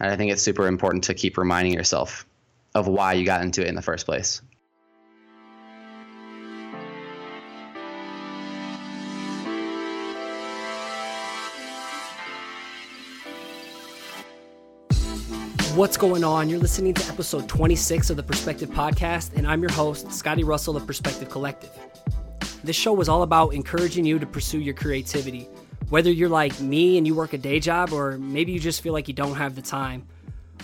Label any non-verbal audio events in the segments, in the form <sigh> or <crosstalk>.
And I think it's super important to keep reminding yourself of why you got into it in the first place. What's going on? You're listening to episode 26 of the Perspective Podcast, and I'm your host, Scotty Russell of Perspective Collective. This show was all about encouraging you to pursue your creativity. Whether you're like me and you work a day job, or maybe you just feel like you don't have the time.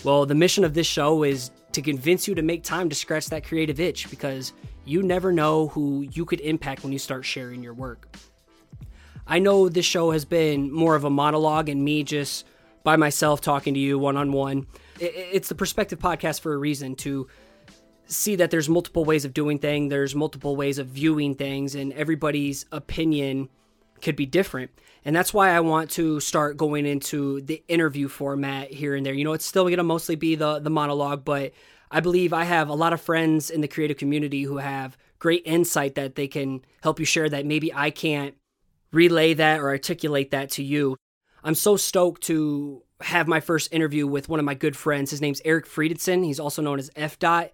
Well, the mission of this show is to convince you to make time to scratch that creative itch because you never know who you could impact when you start sharing your work. I know this show has been more of a monologue and me just by myself talking to you one on one it's the perspective podcast for a reason to see that there's multiple ways of doing things, there's multiple ways of viewing things, and everybody's opinion could be different. And that's why I want to start going into the interview format here and there. You know, it's still going to mostly be the the monologue, but I believe I have a lot of friends in the creative community who have great insight that they can help you share that maybe I can't relay that or articulate that to you. I'm so stoked to have my first interview with one of my good friends. His name's Eric Friedensohn. He's also known as EFDOT.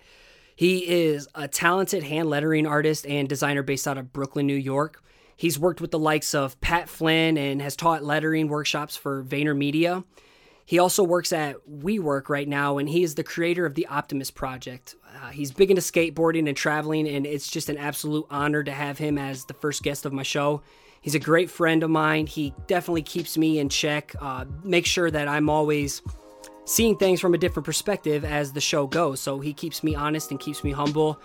He is a talented hand lettering artist and designer based out of Brooklyn, New York. He's worked with the likes of Pat Flynn and has taught lettering workshops for VaynerMedia. He also works at WeWork right now, and he is the creator of the Optimist Project. Uh, he's big into skateboarding and traveling, and it's just an absolute honor to have him as the first guest of my show. He's a great friend of mine. He definitely keeps me in check, uh, make sure that I'm always seeing things from a different perspective as the show goes. So he keeps me honest and keeps me humble.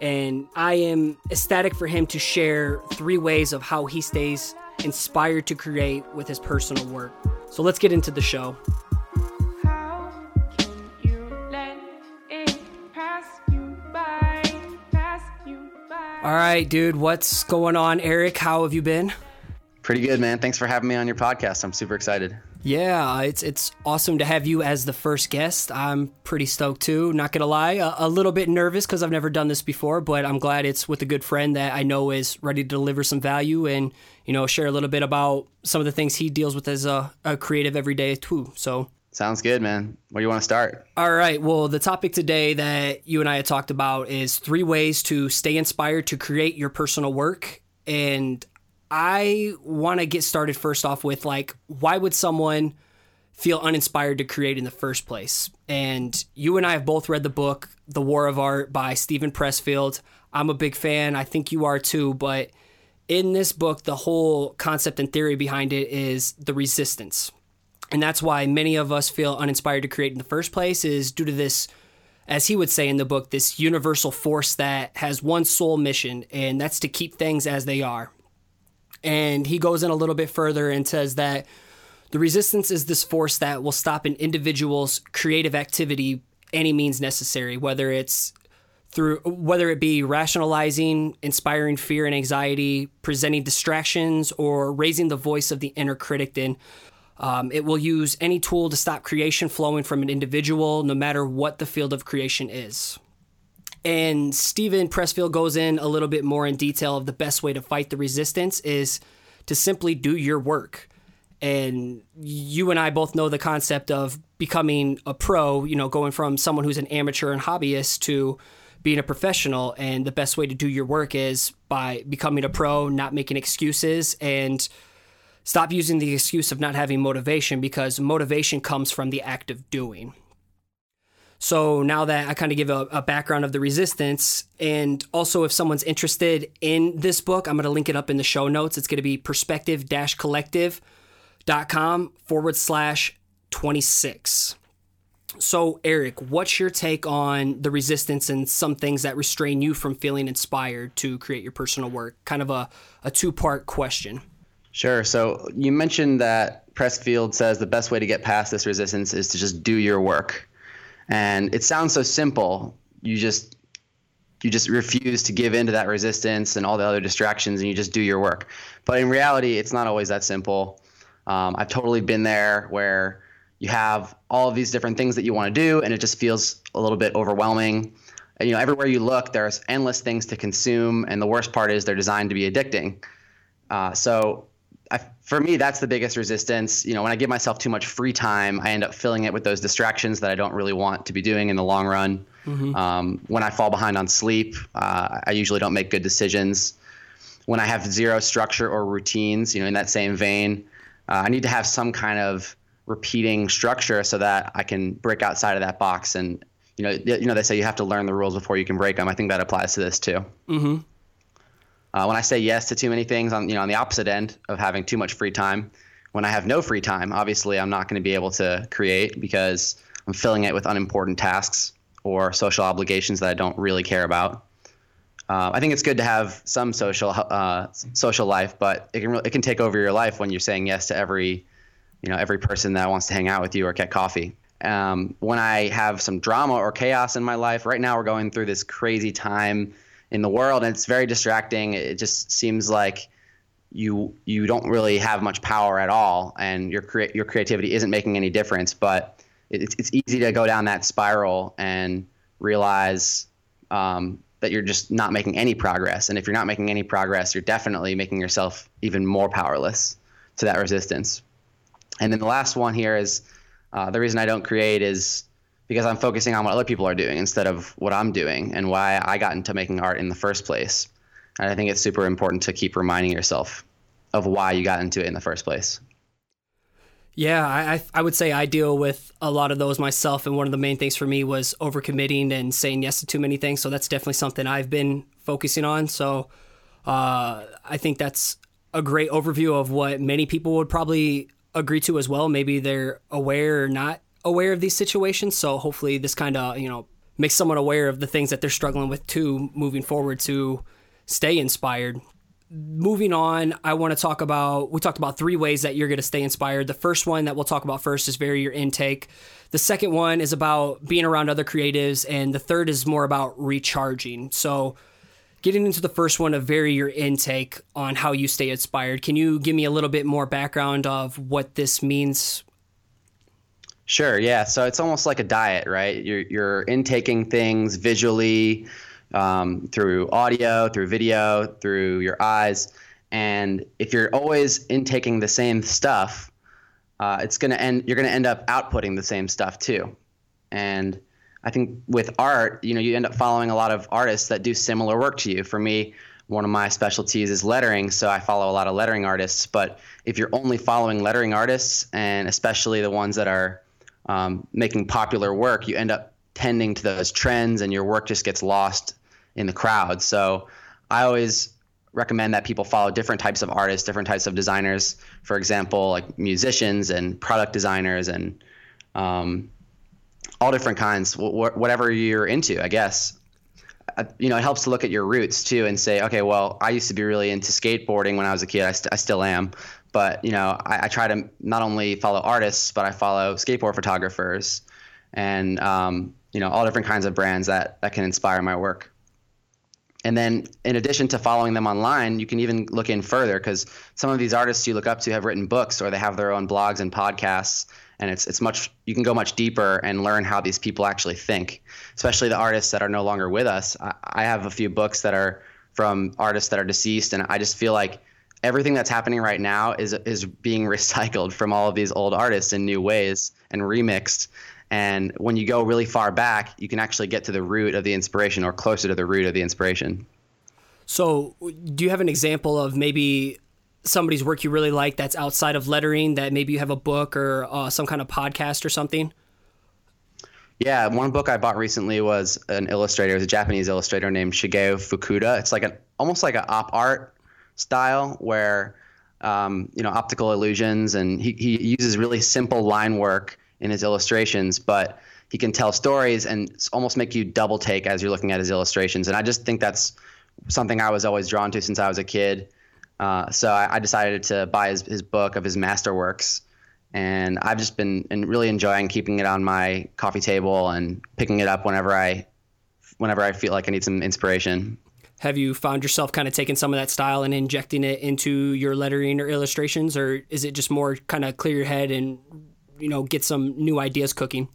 And I am ecstatic for him to share three ways of how he stays inspired to create with his personal work. So let's get into the show. All right, dude, what's going on, Eric? How have you been? Pretty good, man. Thanks for having me on your podcast. I'm super excited. Yeah, it's it's awesome to have you as the first guest. I'm pretty stoked too. Not gonna lie, a, a little bit nervous because I've never done this before, but I'm glad it's with a good friend that I know is ready to deliver some value and you know share a little bit about some of the things he deals with as a, a creative every day too. So Sounds good, man. Where do you want to start? All right. Well, the topic today that you and I had talked about is three ways to stay inspired to create your personal work. And I want to get started first off with like, why would someone feel uninspired to create in the first place? And you and I have both read the book, The War of Art by Steven Pressfield. I'm a big fan. I think you are too. But in this book, the whole concept and theory behind it is the resistance and that's why many of us feel uninspired to create in the first place is due to this as he would say in the book this universal force that has one sole mission and that's to keep things as they are and he goes in a little bit further and says that the resistance is this force that will stop an individual's creative activity any means necessary whether it's through whether it be rationalizing, inspiring fear and anxiety, presenting distractions, or raising the voice of the inner critic, then um, it will use any tool to stop creation flowing from an individual, no matter what the field of creation is. And Steven Pressfield goes in a little bit more in detail of the best way to fight the resistance is to simply do your work. And you and I both know the concept of becoming a pro, you know, going from someone who's an amateur and hobbyist to being a professional. And the best way to do your work is by becoming a pro, not making excuses, and Stop using the excuse of not having motivation because motivation comes from the act of doing. So now that I kind of give a, a, background of the resistance, and also if someone's interested in this book, I'm going to link it up in the show notes. It's going to be perspective collective.com forward slash 26. So, Eric, what's your take on the resistance and some things that restrain you from feeling inspired to create your personal work? Kind of a, a two part question. Sure. So you mentioned that Pressfield says the best way to get past this resistance is to just do your work. And it sounds so simple. You just you just refuse to give in to that resistance and all the other distractions and you just do your work. But in reality, it's not always that simple. Um, I've totally been there where you have all of these different things that you want to do and it just feels a little bit overwhelming. And, you know, everywhere you look, there's endless things to consume. And the worst part is they're designed to be addicting. Uh, so I, for me, that's the biggest resistance. You know, when I give myself too much free time, I end up filling it with those distractions that I don't really want to be doing in the long run. Mm-hmm. Um, when I fall behind on sleep, uh, I usually don't make good decisions. When I have zero structure or routines, you know, in that same vein, uh, I need to have some kind of repeating structure so that I can break outside of that box. And you know, you know, they say you have to learn the rules before you can break them. I think that applies to this too. Mm-hmm. Uh, when I say yes to too many things, on you know, on the opposite end of having too much free time, when I have no free time, obviously I'm not going to be able to create because I'm filling it with unimportant tasks or social obligations that I don't really care about. Uh, I think it's good to have some social uh, social life, but it can it can take over your life when you're saying yes to every you know every person that wants to hang out with you or get coffee. Um, when I have some drama or chaos in my life, right now we're going through this crazy time in the world, and it's very distracting. It just seems like you you don't really have much power at all, and your crea- your creativity isn't making any difference. But it's it's easy to go down that spiral and realize um, that you're just not making any progress. And if you're not making any progress, you're definitely making yourself even more powerless to that resistance. And then the last one here is uh, the reason I don't create is because I'm focusing on what other people are doing instead of what I'm doing and why I got into making art in the first place. And I think it's super important to keep reminding yourself of why you got into it in the first place. Yeah, I I would say I deal with a lot of those myself, and one of the main things for me was overcommitting and saying yes to too many things. So that's definitely something I've been focusing on. So uh, I think that's a great overview of what many people would probably agree to as well. Maybe they're aware or not aware of these situations. So hopefully this kind of, you know, makes someone aware of the things that they're struggling with too moving forward to stay inspired. Moving on, I want to talk about we talked about three ways that you're going to stay inspired. The first one that we'll talk about first is vary your intake. The second one is about being around other creatives and the third is more about recharging. So getting into the first one of vary your intake on how you stay inspired. Can you give me a little bit more background of what this means? Sure. Yeah. So it's almost like a diet, right? You're you're intaking things visually, um, through audio, through video, through your eyes, and if you're always intaking the same stuff, uh, it's gonna end. You're gonna end up outputting the same stuff too, and I think with art, you know, you end up following a lot of artists that do similar work to you. For me, one of my specialties is lettering, so I follow a lot of lettering artists. But if you're only following lettering artists, and especially the ones that are um, making popular work, you end up tending to those trends, and your work just gets lost in the crowd. So I always recommend that people follow different types of artists, different types of designers. For example, like musicians and product designers and um, all different kinds, wh- whatever you're into, I guess. Uh, you know, it helps to look at your roots too and say, okay, well, I used to be really into skateboarding when I was a kid. I, st- I still am. But, you know, I, I, try to not only follow artists, but I follow skateboard photographers and, um, you know, all different kinds of brands that, that can inspire my work. And then, in addition to following them online, you can even look in further because some of these artists you look up to have written books or they have their own blogs and podcasts and it's it's much you can go much deeper and learn how these people actually think especially the artists that are no longer with us I, I, have a few books that are from artists that are deceased and i just feel like everything that's happening right now is is being <laughs> recycled from all of these old artists in new ways and remixed. And when you go really far back you can actually get to the root of the inspiration or closer to the root of the inspiration. So do you have an example of maybe somebody's work you really like that's outside of lettering that maybe you have a book or uh, some kind of podcast or something? Yeah one book i bought recently was an illustrator it was a japanese illustrator named shigeo fukuda. It's like an almost like an op art style where um, you know optical illusions and he, he uses really simple line work in his illustrations but he can tell stories and almost make you double take as you're looking at his illustrations and i just think that's something i was always drawn to since i was a kid uh, so I, I, decided to buy his, his book of his masterworks, and I've just been really enjoying keeping it on my coffee table and picking it up whenever I whenever I feel like I need some inspiration. Have you found yourself kind of taking some of that style and injecting it into your lettering or illustrations, or is it just more kind of clear your head and you know get some new ideas cooking?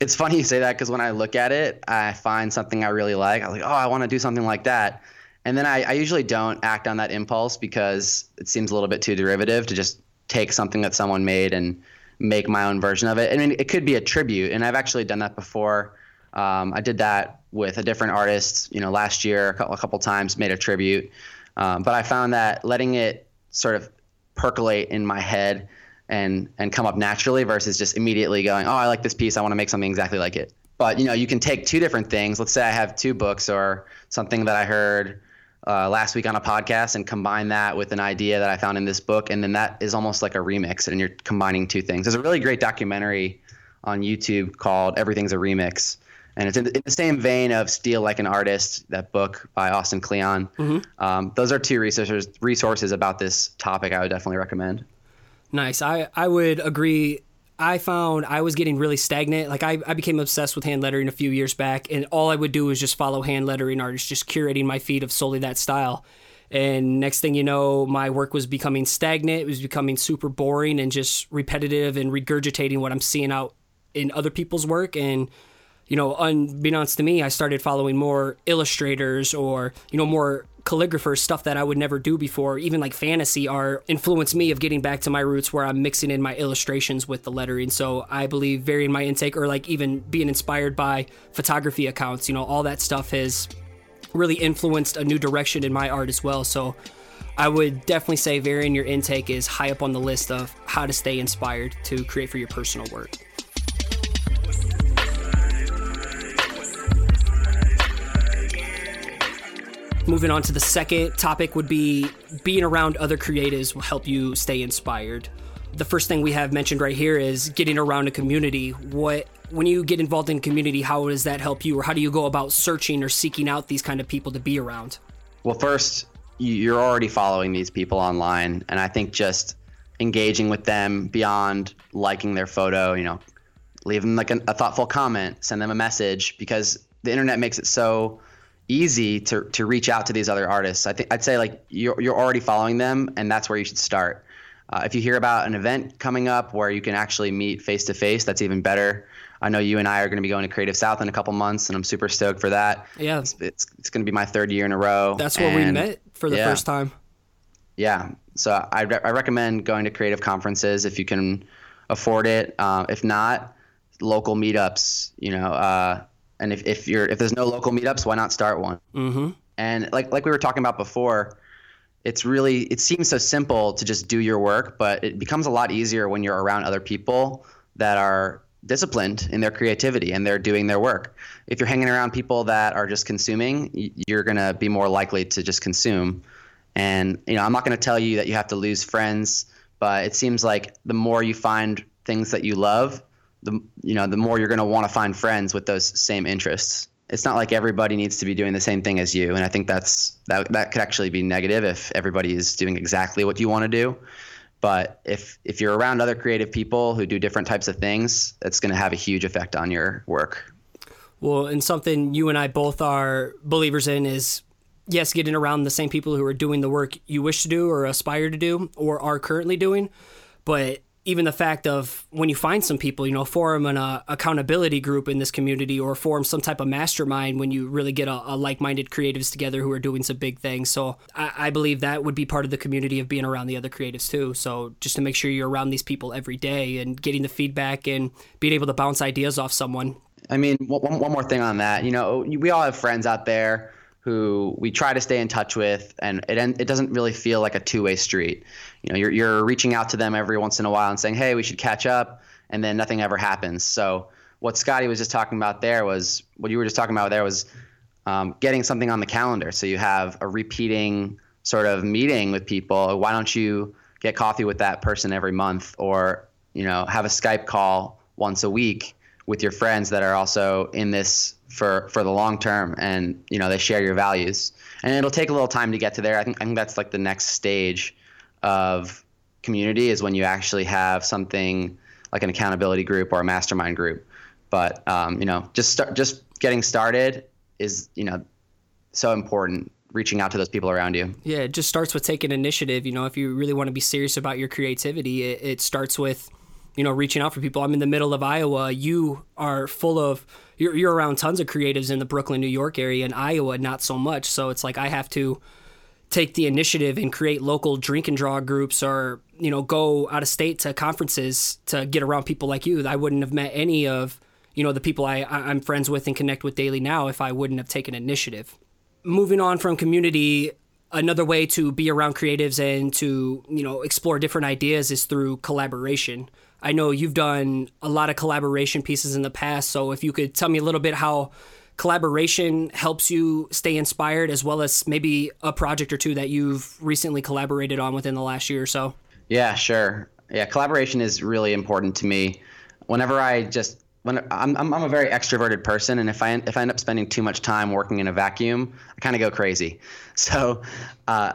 It's funny you say that because when I look at it, I find something I really like. I'm like, oh, I want to do something like that and then I, I usually don't act on that impulse because it seems a little bit too derivative to just take something that someone made and make my own version of it. I mean, it could be a tribute, and I've actually done that before. Um, I did that with a different artist, you know, last year a couple, a couple times, made a tribute. Um, but I found that letting it sort of percolate in my head and and come up naturally versus just immediately going, oh, I like this piece, I want to make something exactly like it. But you know, you can take two different things. Let's say I have two books or something that I heard uh, last week on a podcast and combine that with an idea that I found in this book, and then that is almost like a remix, and you're combining two things. There's a really great documentary on YouTube called "Everything's a Remix," and it's in the, in the same vein of "Steal Like an Artist," that book by Austin Kleon. Mm-hmm. Um, those are two resources resources about this topic I would definitely recommend. Nice. I I would agree I found I was getting really stagnant. Like I, I became obsessed with hand lettering a few years back, and all I would do was just follow hand lettering artists, just curating my feed of solely that style. And next thing you know, my work was becoming stagnant. It was becoming super boring and just repetitive and regurgitating what I'm seeing out in other people's work. And you know, unbeknownst to me, I started following more illustrators or you know more calligraphers, stuff that I would never do before, even like fantasy art, influenced me of getting back to my roots where I'm mixing in my illustrations with the lettering. So I believe varying my intake or like even being inspired by photography accounts, you know, all that stuff has really influenced a new direction in my art as well. So I would definitely say varying your intake is high up on the list of how to stay inspired to create for your personal work. Moving on to the second topic would be being around other creatives will help you stay inspired. The first thing we have mentioned right here is getting around a community. What when you get involved in community, how does that help you or how do you go about searching or seeking out these kind of people to be around? Well, first, you're already following these people online and I think just engaging with them beyond liking their photo, you know, leave them like a, a thoughtful comment, send them a message because the internet makes it so easy to to reach out to these other artists. I think I'd say like you're you're already following them, and that's where you should start. Uh, if you hear about an event coming up where you can actually meet face to face, that's even better. I know you and I are going to be going to Creative South in a couple months, and I'm super stoked for that. Yeah, it's it's, it's going to be my third year in a row. That's where we met for the yeah. first time. Yeah, so I, re- I recommend going to creative conferences if you can afford it. Uh, if not, local meetups. You know, uh, and if, if you're if there's no local meetups, why not start one? Mm-hmm. And like like we were talking about before, it's really it seems so simple to just do your work, but it becomes a lot easier when you're around other people that are disciplined in their creativity and they're doing their work. If you're hanging around people that are just consuming, you're going to be more likely to just consume. And you know, I'm not going to tell you that you have to lose friends, but it seems like the more you find things that you love, the you know the more you're going to want to find friends with those same interests. It's not like everybody needs to be doing the same thing as you and i think that's that that could actually be negative if everybody is doing exactly what you want to do. But if if you're around other creative people who do different types of things that's going to have a huge effect on your work. Well and something you and i both are believers in is yes getting around the same people who are doing the work you wish to do or aspire to do or are currently doing but even the fact of when you find some people, you know, form an uh, accountability group in this community or form some type of mastermind when you really get a, a like minded creatives together who are doing some big things. So I, I, believe that would be part of the community of being around the other creatives too. So just to make sure you're around these people every day and getting the feedback and being able to bounce ideas off someone. I mean, one, one more thing on that. You know, we all have friends out there who we try to stay in touch with, and it it doesn't really feel like a two way street. You know, you're you're reaching out to them every once in a while and saying, hey, we should catch up, and then nothing ever happens. So what Scotty was just talking about there was what you were just talking about there was um, getting something on the calendar. So you have a repeating sort of meeting with people. Why don't you get coffee with that person every month, or you know, have a Skype call once a week with your friends that are also in this for for the long term and you know they share your values. And it'll take a little time to get to there. I think i think that's like the next stage of community is when you actually have something like an accountability group or a mastermind group. But um, you know just start just getting started is you know so important reaching out to those people around you. Yeah it just starts with taking initiative. You know if you really want to be serious about your creativity it, it starts with you know, reaching out for people. I'm in the middle of Iowa. You are full of you're you're around tons of creatives in the Brooklyn, New York area. In Iowa, not so much. So it's like I have to take the initiative and create local drink and draw groups or you know go out of state to conferences to get around people like you i wouldn't have met any of you know the people I, i'm friends with and connect with daily now if i wouldn't have taken initiative moving on from community another way to be around creatives and to you know explore different ideas is through collaboration i know you've done a lot of collaboration pieces in the past so if you could tell me a little bit how collaboration helps you stay inspired as well as maybe a project or two that you've recently collaborated on within the last year or so. Yeah sure. Yeah collaboration is really important to me. Whenever i just when I'm, I'm, a very extroverted person, and if I if I end up spending too much time working in a vacuum, I kind of go crazy. <laughs> So, uh,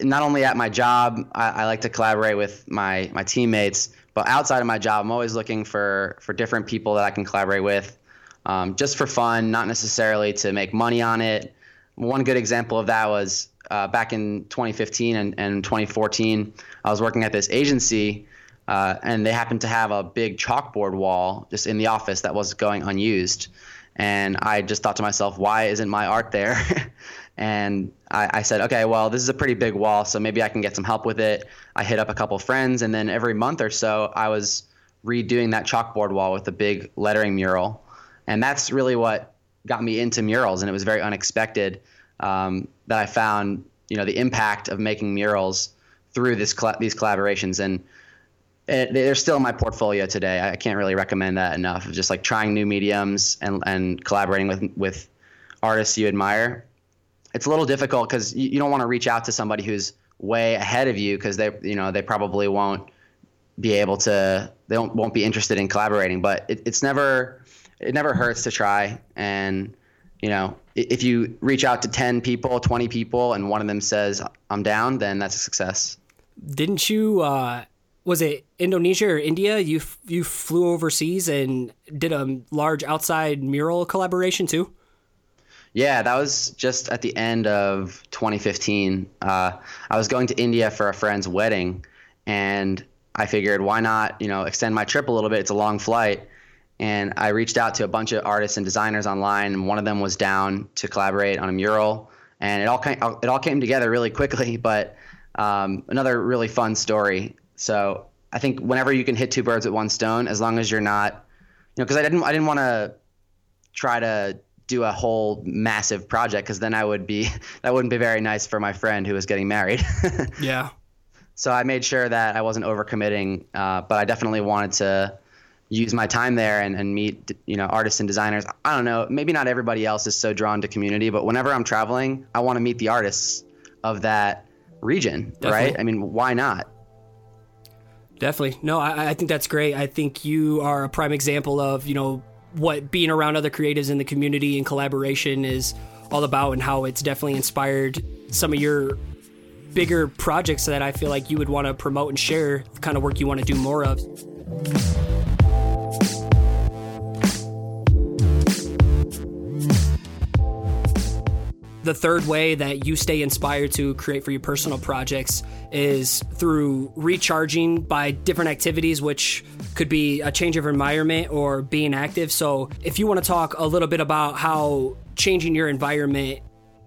not only at my job, I, I, like to collaborate with my my teammates, but outside of my job, I'm always looking for for different people that I can collaborate with, um, just for fun, not necessarily to make money on it. One good example of that was uh, back in 2015 and, and 2014. I was working at this agency uh, and they happened to have a big chalkboard wall just in the office that was going unused. And I just thought to myself, why isn't my art there? <laughs> and I, I, said, okay, well, this is a pretty big wall, so maybe I can get some help with it. I hit up a couple friends, and then every month or so, I was redoing that chalkboard wall with a big lettering mural. And that's really what got me into murals, and it was very unexpected um, that I found, you know, the impact of making murals through this these collaborations. And they're still in my portfolio today. I can't really recommend that enough. Just like trying new mediums and and collaborating with with artists you admire. It's a little difficult because you, you don't want to reach out to somebody who's way ahead of you because they you know they probably won't be able to they won't, won't be interested in collaborating. But it, it's never it never hurts to try and you know if you reach out to 10 people 20 people and one of them says i'm down then that's a success didn't you uh, was it Indonesia or India? You you flew overseas and did a large outside mural collaboration too. Yeah, that was just at the end of 2015. Uh, I was going to India for a friend's wedding, and I figured why not you know extend my trip a little bit. It's a long flight, and I reached out to a bunch of artists and designers online, and one of them was down to collaborate on a mural, and it all came, it all came together really quickly. <laughs> But um, another really fun story. So I think whenever you can hit two birds with one stone, as long as you're not, you know, because I didn't I didn't want to try to do a whole massive project because then I would be <laughs> that wouldn't be very nice for my friend who was getting married. <laughs> yeah. So I made sure that I wasn't overcommitting, uh, but I definitely wanted to use my time there and, and meet you know artists and designers. I don't know, maybe not everybody else is so drawn to community, but whenever I'm traveling, I want to meet the artists of that region, definitely. right? I mean, why not? Definitely. No, I, I think that's great. I think you are a prime example of, you know, what being around other creatives in the community and collaboration is all about and how it's definitely inspired some of your bigger projects that I feel like you would want to promote and share the kind of work you want to do more of. The third way that you stay inspired to create for your personal projects is through recharging by different activities, which could be a change of environment or being active. So, if you want to talk a little bit about how changing your environment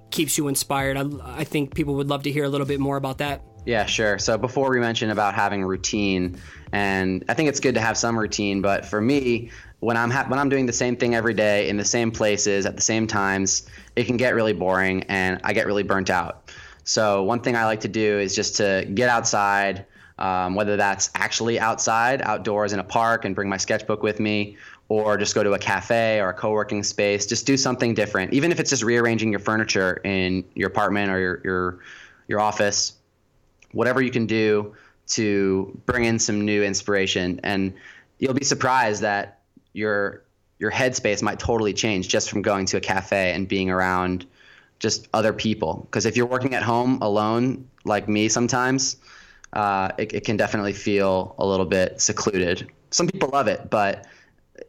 keeps you inspired, I, I think people would love to hear a little bit more about that. Yeah, sure. So before we mentioned about having routine, and I think it's good to have some routine, but for me, when I'm ha- when I'm doing the same thing every day in the same places at the same times, it can get really boring and I get really burnt out. So one thing I like to do is just to get outside, um, whether that's actually outside, outdoors in a park, and bring my sketchbook with me, or just go to a cafe or a co-working space. Just do something different, even if it's just rearranging your furniture in your apartment or your your your office. Whatever you can do to bring in some new inspiration, and you'll be surprised that your your headspace might totally change just from going to a cafe and being around just other people. Because if you're working at home alone, like me sometimes, uh, it, it, can definitely feel a little bit secluded. Some people love it, but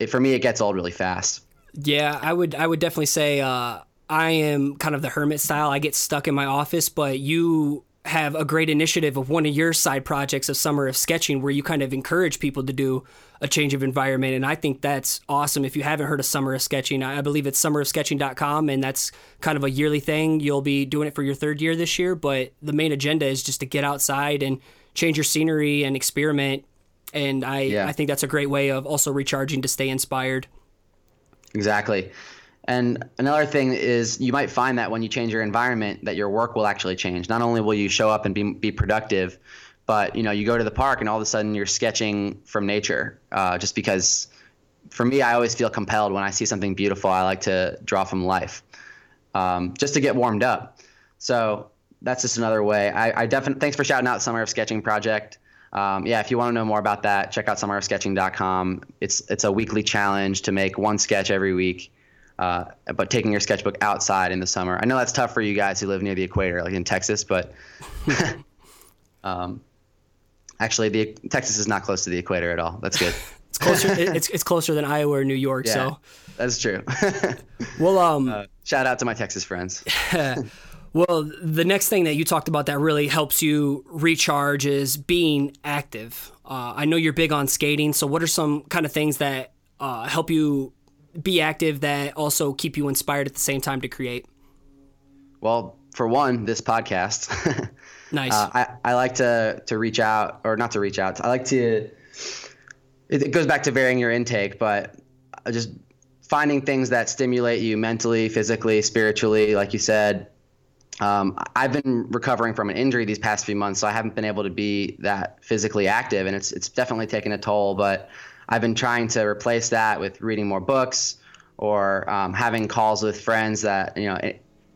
it, for me, it gets old really fast. Yeah, I would I would definitely say uh, I am kind of the hermit style. I get stuck in my office, but you have a great initiative of one of your side projects of Summer of Sketching where you kind of encourage people to do a change of environment. And I think that's awesome. If you haven't heard of Summer of Sketching, I believe it's summerofsketching.com and that's kind of a yearly thing. You'll be doing it for your third year this year, but the main agenda is just to get outside and change your scenery and experiment. And I, yeah. I think that's a great way of also recharging to stay inspired. Exactly. And another thing is you might find that when you change your environment that your work will actually change. Not only will you show up and be, be productive, but you know you go to the park and all of a sudden you're sketching from nature uh, just because for me I always feel compelled when I see something beautiful I like to draw from life um, just to get warmed up. So that's just another way. I, I definitely thanks for shouting out Summer of Sketching project. Um, yeah, if you want to know more about that, check out summerofsketching.com. It's it's a weekly challenge to make one sketch every week uh, but taking your sketchbook outside in the summer. I know that's tough for you guys who live near the equator, like in Texas, but <laughs> um, actually, the Texas is not close to the equator at all. That's good. <laughs> it's closer. it's it's closer than Iowa or New York. Yeah, so that's true. <laughs> well, um, uh, shout out to my Texas friends. well, the next thing that you talked about that really helps you recharge is being active. Uh, I know you're big on skating, so what are some kind of things that uh, help you be active that also keep you inspired at the same time to create? Well, for one, this podcast. <laughs> nice. Uh, I, I like to to reach out or not to reach out. I like to. It, it goes back to varying your intake, but just finding things that stimulate you mentally, physically, spiritually. Like you said, um, I've been recovering from an injury these past few months, so I haven't been able to be that physically active, and it's it's definitely taken a toll. But I've been trying to replace that with reading more books or um, having calls with friends that you know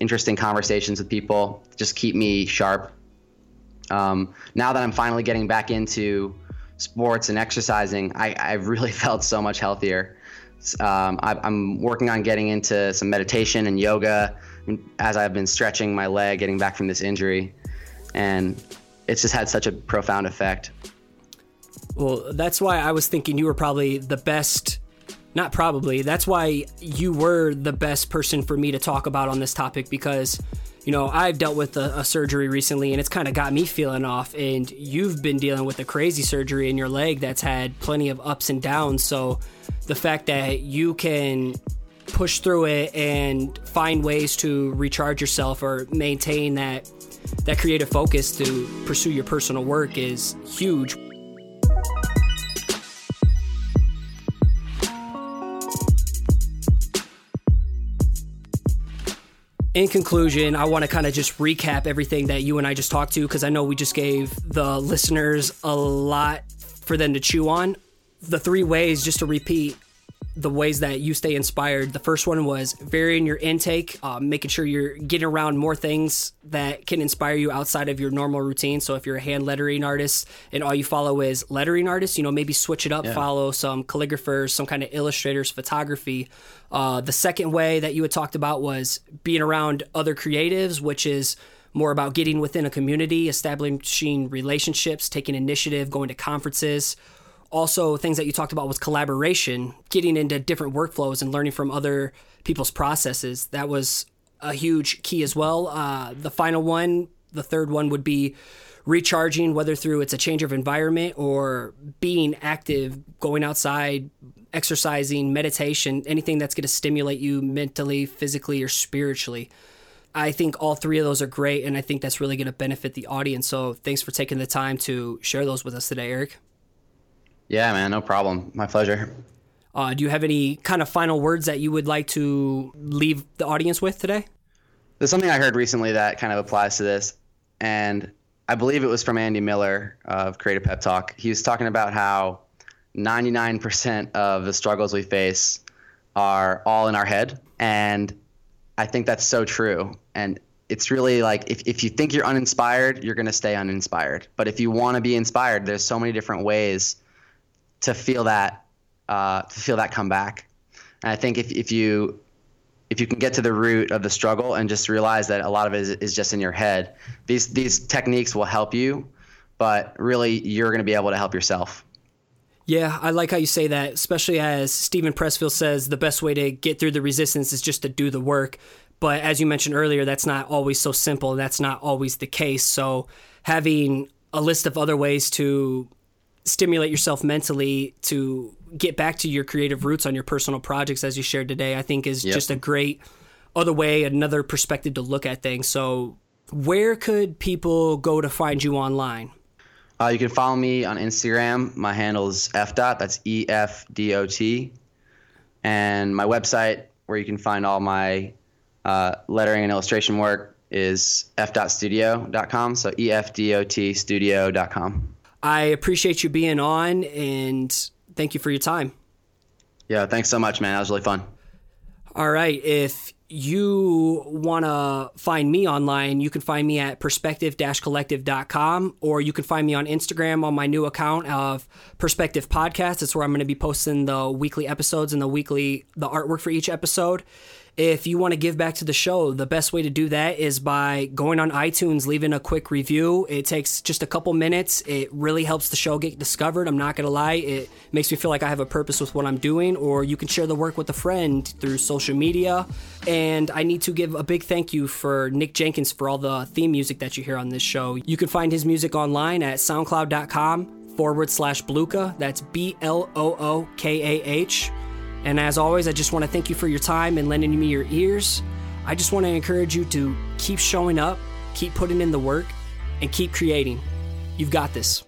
interesting conversations with people just keep me sharp. Um, now that I'm finally getting back into sports and exercising, I, I've really <laughs> felt so much healthier. Um, I, I'm working on getting into some meditation and yoga as I've been stretching my leg, getting back from this injury, and it's just had such a profound effect. Well, that's why I was thinking you were probably the best. Not probably. That's why you were the best person for me to talk about on this topic because, you know, I've dealt with a, a surgery recently and it's kind of got me feeling off. And you've been dealing with a crazy surgery in your leg that's had plenty of ups and downs. So the fact that you can push through it and find ways to recharge yourself or maintain that that creative focus to pursue your personal work is huge. In conclusion, I want to kind of just recap everything that you and I just talked to because I know we just gave the listeners a lot for them to chew on. The three ways, just to repeat, the ways that you stay inspired. The first one was varying your intake, uh, making sure you're getting around more things that can inspire you outside of your normal routine. So if you're a hand lettering artist and all you follow is lettering artists, you know, maybe switch it up, yeah. follow some calligraphers, some kind of illustrators, photography. Uh, the second way that you had talked about was being around other creatives, which is more about getting within a community, establishing relationships, taking initiative, going to conferences also things that you talked about was collaboration, getting into different workflows and learning from other people's processes. That was a huge key as well. Uh, the final one, the third one would be recharging, whether through it's a change of environment or being active, going outside, exercising, meditation, anything that's going to stimulate you mentally, physically, or spiritually. I think all three of those are great, and I think that's really going to benefit the audience. So, thanks for taking the time to share those with us today, Eric. Yeah, man, no problem. My pleasure. Uh, do you have any kind of final words that you would like to leave the audience with today? There's something I heard recently that kind of applies to this, and I believe it was from Andy Miller of Creative Pep Talk. He was talking about how 99% of the struggles we face are all in our head, and I think that's so true. And it's really like if, if you think you're uninspired, you're going to stay uninspired. But if you want to be inspired, there's so many different ways to feel that uh, to feel that come back. And I think if if you if you can get to the root of the struggle and just realize that a lot of it is, is just in your head, these these techniques will help you, but really you're going to be able to help yourself. Yeah, I like how you say that, especially as Steven Pressfield says the best way to get through the resistance is just to do the work. But as you mentioned earlier, that's not always so simple. That's not always the case. So having a list of other ways to stimulate yourself mentally to get back to your creative roots on your personal projects as you shared today, I think is yep. just a great other way, another perspective to look at things. So where could people go to find you online? Uh, you can follow me on Instagram. My handle is EFDOT That's E F D O T. And my website, where you can find all my uh, lettering and illustration work, is efdotstudio.com. So E F D O T studio.com. I appreciate you being on and thank you for your time. Yeah, thanks so much, man. That was really fun. All right. If you want to find me online, you can find me at perspective collective.com or you can find me on Instagram on my new account of Perspective Podcast. It's where I'm going to be posting the weekly episodes and the weekly the artwork for each episode. If you want to give back to the show, the best way to do that is by going on iTunes, leaving a quick review. It takes just a couple minutes. It really helps the show get discovered. I'm not going to lie. It makes me feel like I have a purpose with what I'm doing, or you can share the work with a friend through social media. And I need to give a big thank you for Nick Jenkins for all the theme music that you hear on this show. You can find his music online at soundcloud.com forward slash Blookah. That's B L O O K A H. And as always, I just want to thank you for your time and lending me your ears. I just want to encourage you to keep showing up, keep putting in the work, and keep creating. You've got this.